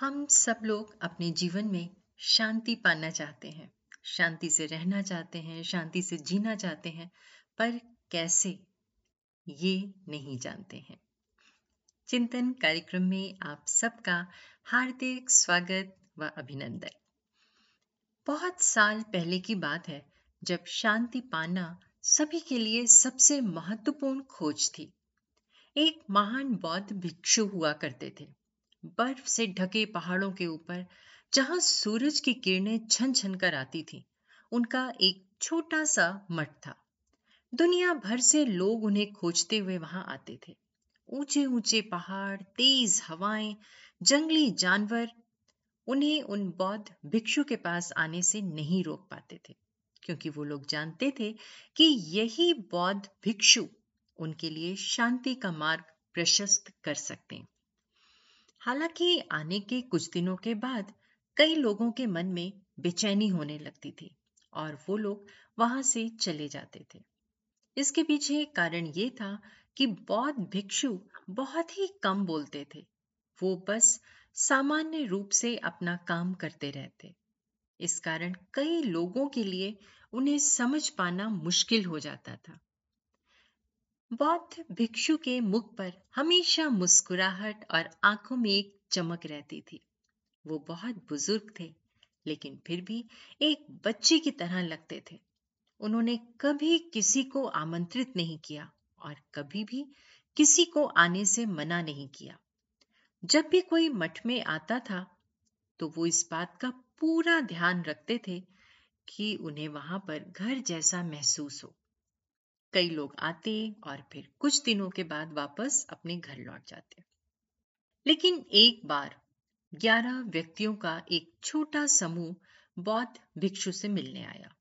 हम सब लोग अपने जीवन में शांति पाना चाहते हैं, शांति से रहना चाहते हैं, शांति से जीना चाहते हैं, पर कैसे? ये नहीं जानते हैं। चिंतन कार्यक्रम में आप सबका हार्दिक स्वागत व अभिनंदन। बहुत साल पहले की बात है, जब शांति पाना सभी के लिए सबसे महत्वपूर्ण खोज थी। एक महान बौद्ध भिक्षु हुआ करते थे। बर्फ़ से ढके पहाड़ों के ऊपर, जहाँ सूरज की किरणें छन छन कर आती थी, उनका एक छोटा सा मठ था। दुनिया भर से लोग उन्हें खोजते हुए वहाँ आते थे। ऊँचे ऊँचे पहाड़, तेज हवाएँ, जंगली जानवर, उन्हें उन बौद्ध भिक्षु के पास आने से नहीं रोक पाते थे, क्योंकि वो लोग जानते थे कि यही बौद्ध भिक्षु उनके लिए शांति का मार्ग प्रशस्त कर सकते हैं। हालाँकि आने के कुछ दिनों के बाद कई लोगों के मन में बेचैनी होने लगती थी और वो लोग वहाँ से चले जाते थे। इसके पीछे कारण ये था कि बौद्ध भिक्षु बहुत ही कम बोलते थे। वो बस सामान्य रूप से अपना काम करते रहते। इस कारण कई लोगों के लिए उन्हें समझ पाना मुश्किल हो जाता था। बौद्ध भिक्षु के मुख पर हमेशा मुस्कुराहट और आँखों में एक चमक रहती थी। वो बहुत बुज़ुर्ग थे, लेकिन फिर भी एक बच्चे की तरह लगते थे। उन्होंने कभी किसी को आमंत्रित नहीं किया और कभी भी किसी को आने से मना नहीं किया। जब भी कोई मठ में आता था तो वो इस बात का पूरा ध्यान रखते थे कि उन्हें वहाँ पर घर जैसा महसूस हो। कई लोग आते और फिर कुछ दिनों के बाद वापस अपने घर लौट जाते लेकिन एक बार ग्यारह व्यक्तियों का एक छोटा समूह बौद्ध भिक्षु से मिलने आया।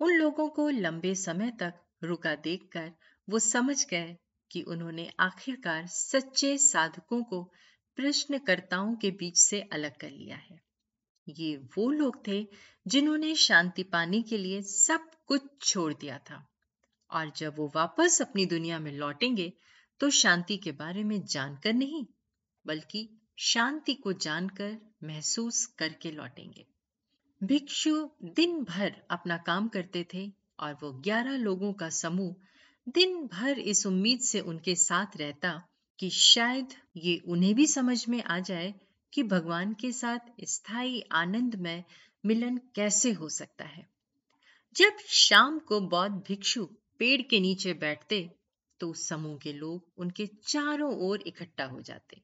उन लोगों को लंबे समय तक रुका देखकर वो समझ गए कि उन्होंने आखिरकार सच्चे साधकों को प्रश्नकर्ताओं के बीच से अलग कर लिया है। ये वो लोग थे जिन्होंने शांति पाने के लिए सब कुछ छोड़ दिया था। और जब वो वापस अपनी दुनिया में लौटेंगे तो शांति के बारे में जानकर नहीं, बल्कि शांति को जानकर महसूस करके लौटेंगे। भिक्षु दिन भर अपना काम करते थे और वो ग्यारह लोगों का समूह दिन भर इस उम्मीद से उनके साथ रहता कि शायद ये उन्हें भी समझ में आ जाए कि भगवान के साथ स्थायी आनंद में मिलन कैसे हो सकता है। जब शाम को बौद्ध भिक्षु पेड़ के नीचे बैठते तो उस समूह के लोग उनके चारों ओर इकट्ठा हो जाते।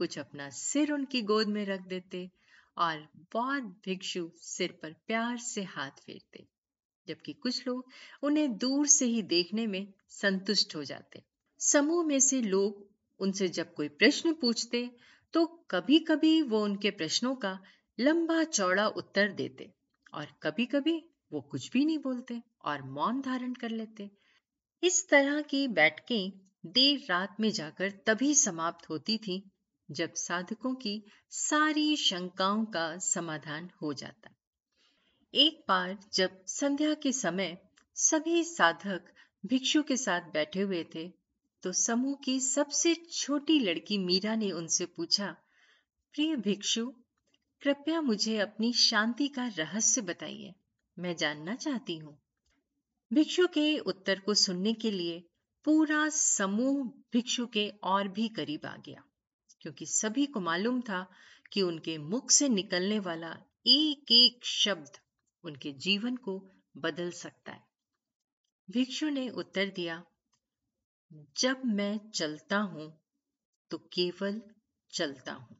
कुछ अपना सिर उनकी गोद में रख देते और बौद्ध भिक्षु सिर पर प्यार से हाथ फेरते, जबकि कुछ लोग उन्हें दूर से ही देखने में संतुष्ट हो जाते। समूह में से लोग उनसे जब कोई प्रश्न पूछते तो कभी कभी वो उनके प्रश्नों का लंबा चौड़ा उत्तर देते और कभी कभी वो कुछ भी नहीं बोलते और मौन धारण कर लेते। इस तरह की बैठकें देर रात में जाकर तभी समाप्त होती थी, जब साधकों की सारी शंकाओं का समाधान हो जाता। एक बार जब संध्या के समय सभी साधक भिक्षु के साथ बैठे हुए थे तो समूह की सबसे छोटी लड़की मीरा ने उनसे पूछा, प्रिय भिक्षु, कृपया मुझे अपनी शांति का रहस्य बताइए। मैं जानना चाहती हूँ। भिक्षु के उत्तर को सुनने के लिए पूरा समूह भिक्षु के और भी करीब आ गया, क्योंकि सभी को मालूम था कि उनके मुख से निकलने वाला एक एक शब्द उनके जीवन को बदल सकता है। भिक्षु ने उत्तर दिया, जब मैं चलता हूँ तो केवल चलता हूँ।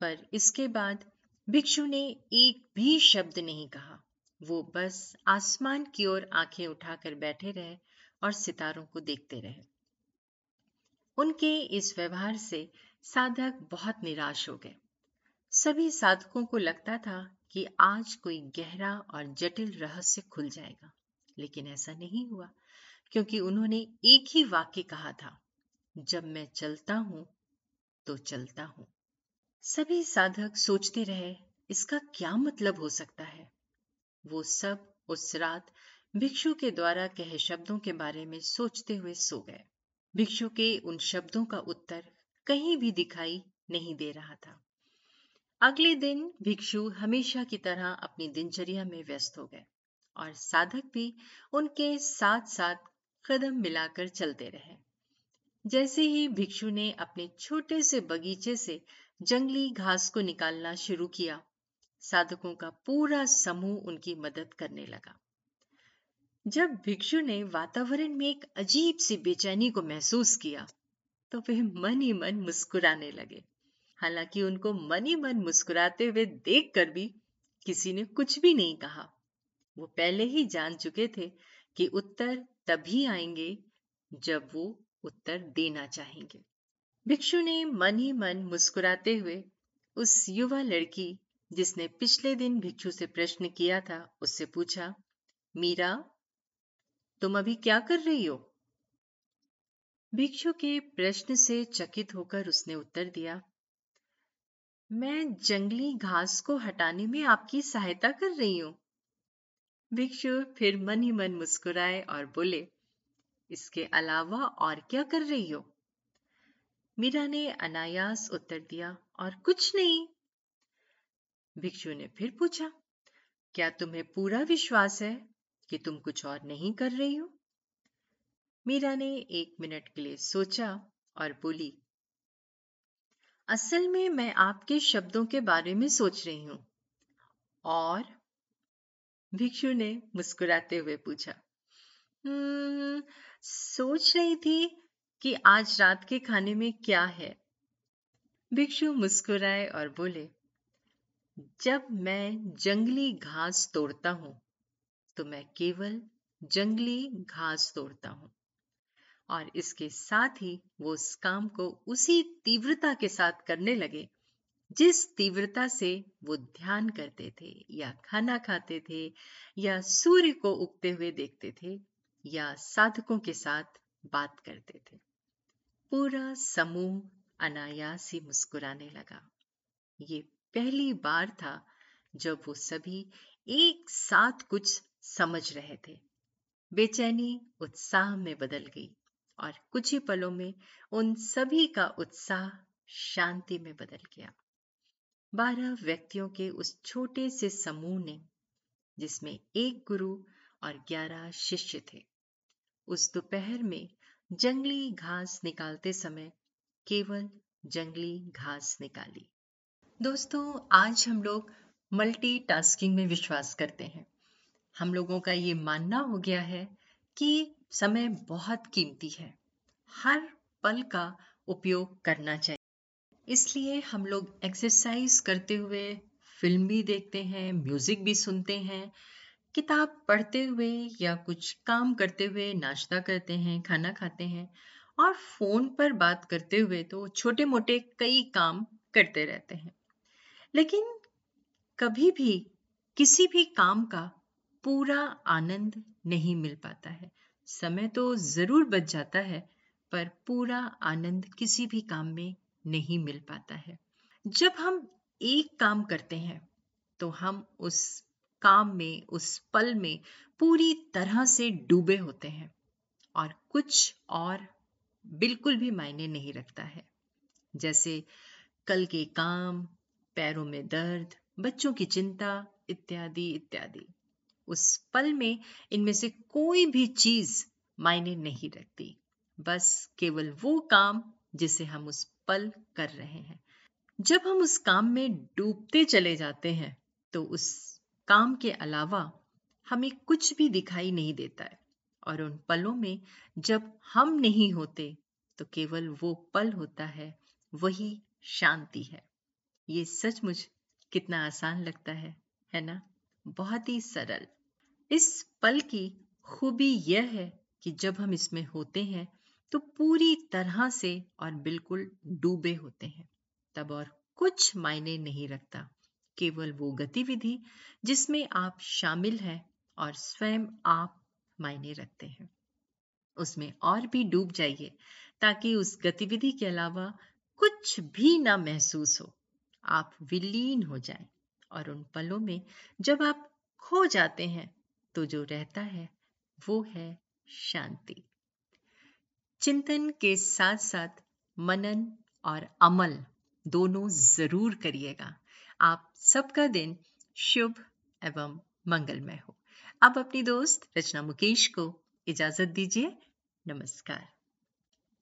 पर इसके बाद भिक्षु ने एक भी शब्द नहीं कहा। वो बस आसमान की ओर आँखें उठाकर बैठे रहे और सितारों को देखते रहे। उनके इस व्यवहार से साधक बहुत निराश हो गए। सभी साधकों को लगता था कि आज कोई गहरा और जटिल रहस्य खुल जाएगा, लेकिन ऐसा नहीं हुआ, क्योंकि उन्होंने एक ही वाक्य कहा था, जब मैं चलता हूँ तो चलता हूँ। सभी साधक सोचते रहे, इसका क्या मतलब हो सकता है? वो सब उस रात भिक्षु के द्वारा कहे शब्दों के बारे में सोचते हुए सो गए। भिक्षु के उन शब्दों का उत्तर कहीं भी दिखाई नहीं दे रहा था। अगले दिन भिक्षु हमेशा की तरह अपनी दिनचर्या में व्यस्त हो गए और साधक भी उनके साथ साथ कदम मिलाकर चलते रहे। जैसे ही भिक्षु ने अपने छोटे से बगीचे से जंगली घास को निकालना शुरू किया साधकों का पूरा समूह उनकी मदद करने लगा। जब भिक्षु ने वातावरण में एक अजीब सी बेचैनी को महसूस किया तो वे मन ही मन मुस्कुराने लगे। हालाँकि उनको मन ही मन मुस्कुराते हुए देखकर भी किसी ने कुछ भी नहीं कहा। वो पहले ही जान चुके थे कि उत्तर तभी आएँगे जब वो उत्तर देना चाहेंगे। भिक्षु ने मन ही मन मुस्कुराते हुए उस युवा लड़की जिसने पिछले दिन भिक्षु से प्रश्न किया था, उससे पूछा, मीरा, तुम अभी क्या कर रही हो? भिक्षु के प्रश्न से चकित होकर उसने उत्तर दिया, मैं जंगली घास को हटाने में आपकी सहायता कर रही हूँ। भिक्षु फिर मन ही मन मुस्कुराए और बोले, इसके अलावा और क्या कर रही हो? मीरा ने अनायास उत्तर दिया, और कुछ नहीं। भिक्षु ने फिर पूछा क्या तुम्हें पूरा विश्वास है कि तुम कुछ और नहीं कर रही हो? मीरा ने एक मिनट के लिए सोचा और बोली असल में मैं आपके शब्दों के बारे में सोच रही हूँ। और भिक्षु ने मुस्कुराते हुए पूछा हम्म, सोच रही थी कि आज रात के खाने में क्या है? भिक्षु मुस्कुराए और बोले जब मैं जंगली घास तोड़ता हूँ तो मैं केवल जंगली घास तोड़ता हूँ। और इसके साथ ही वो उस काम को उसी तीव्रता के साथ करने लगे, जिस तीव्रता से वो ध्यान करते थे, या खाना खाते थे, या सूर्य को उगते हुए देखते थे, या साधकों के साथ बात करते थे। पूरा समूह अनायास ही मुस्कुराने लगा। ये पहली बार था जब वो सभी एक साथ कुछ समझ रहे थे। बेचैनी उत्साह में बदल गई और कुछ ही पलों में उन सभी का उत्साह शांति में बदल गया। बारह व्यक्तियों के उस छोटे से समूह ने, जिसमें एक गुरु और ग्यारह शिष्य थे, उस दोपहर में जंगली घास निकालते समय केवल जंगली घास निकाली। दोस्तों, आज हम लोग मल्टीटास्किंग में विश्वास करते हैं। हम लोगों का ये मानना हो गया है कि समय बहुत कीमती है। हर पल का उपयोग करना चाहिए। इसलिए हम लोग एक्सरसाइज करते हुए फ़िल्म भी देखते हैं म्यूज़िक भी सुनते हैं, किताब पढ़ते हुए या कुछ काम करते हुए नाश्ता करते हैं, खाना खाते हैं और फ़ोन पर बात करते हुए तो छोटे मोटे कई काम करते रहते हैं। लेकिन कभी भी किसी भी काम का पूरा आनंद नहीं मिल पाता है। समय तो ज़रूर बच जाता है, पर पूरा आनंद किसी भी काम में नहीं मिल पाता है। जब हम एक काम करते हैं तो हम उस काम में, उस पल में पूरी तरह से डूबे होते हैं और कुछ और बिल्कुल भी मायने नहीं रखता है। जैसे कल के काम पैरों में दर्द, बच्चों की चिंता, इत्यादि इत्यादि। उस पल में इनमें से कोई भी चीज़ मायने नहीं रखती। बस केवल वो काम जिसे हम उस पल कर रहे हैं। जब हम उस काम में डूबते चले जाते हैं तो उस काम के अलावा हमें कुछ भी दिखाई नहीं देता है। और उन पलों में जब हम नहीं होते तो केवल वो पल होता है, वही शांति है। ये सचमुच कितना आसान लगता है है ना? बहुत ही सरल। इस पल की खूबी यह है कि जब हम इसमें होते हैं तो पूरी तरह से और बिल्कुल डूबे होते हैं। तब और कुछ मायने नहीं रखता, केवल वो गतिविधि जिसमें आप शामिल हैं और स्वयं आप मायने रखते हैं। उसमें और भी डूब जाइए, ताकि उस गतिविधि के अलावा कुछ भी ना महसूस हो। आप विलीन हो जाएँ और उन पलों में जब आप खो जाते हैं तो जो रहता है, वो है शांति। चिंतन के साथ साथ मनन और अमल दोनों ज़रूर करिएगा। आप सबका दिन शुभ एवं मंगलमय हो। अब अपनी दोस्त रचना मुकेश को इजाज़त दीजिए। नमस्कार।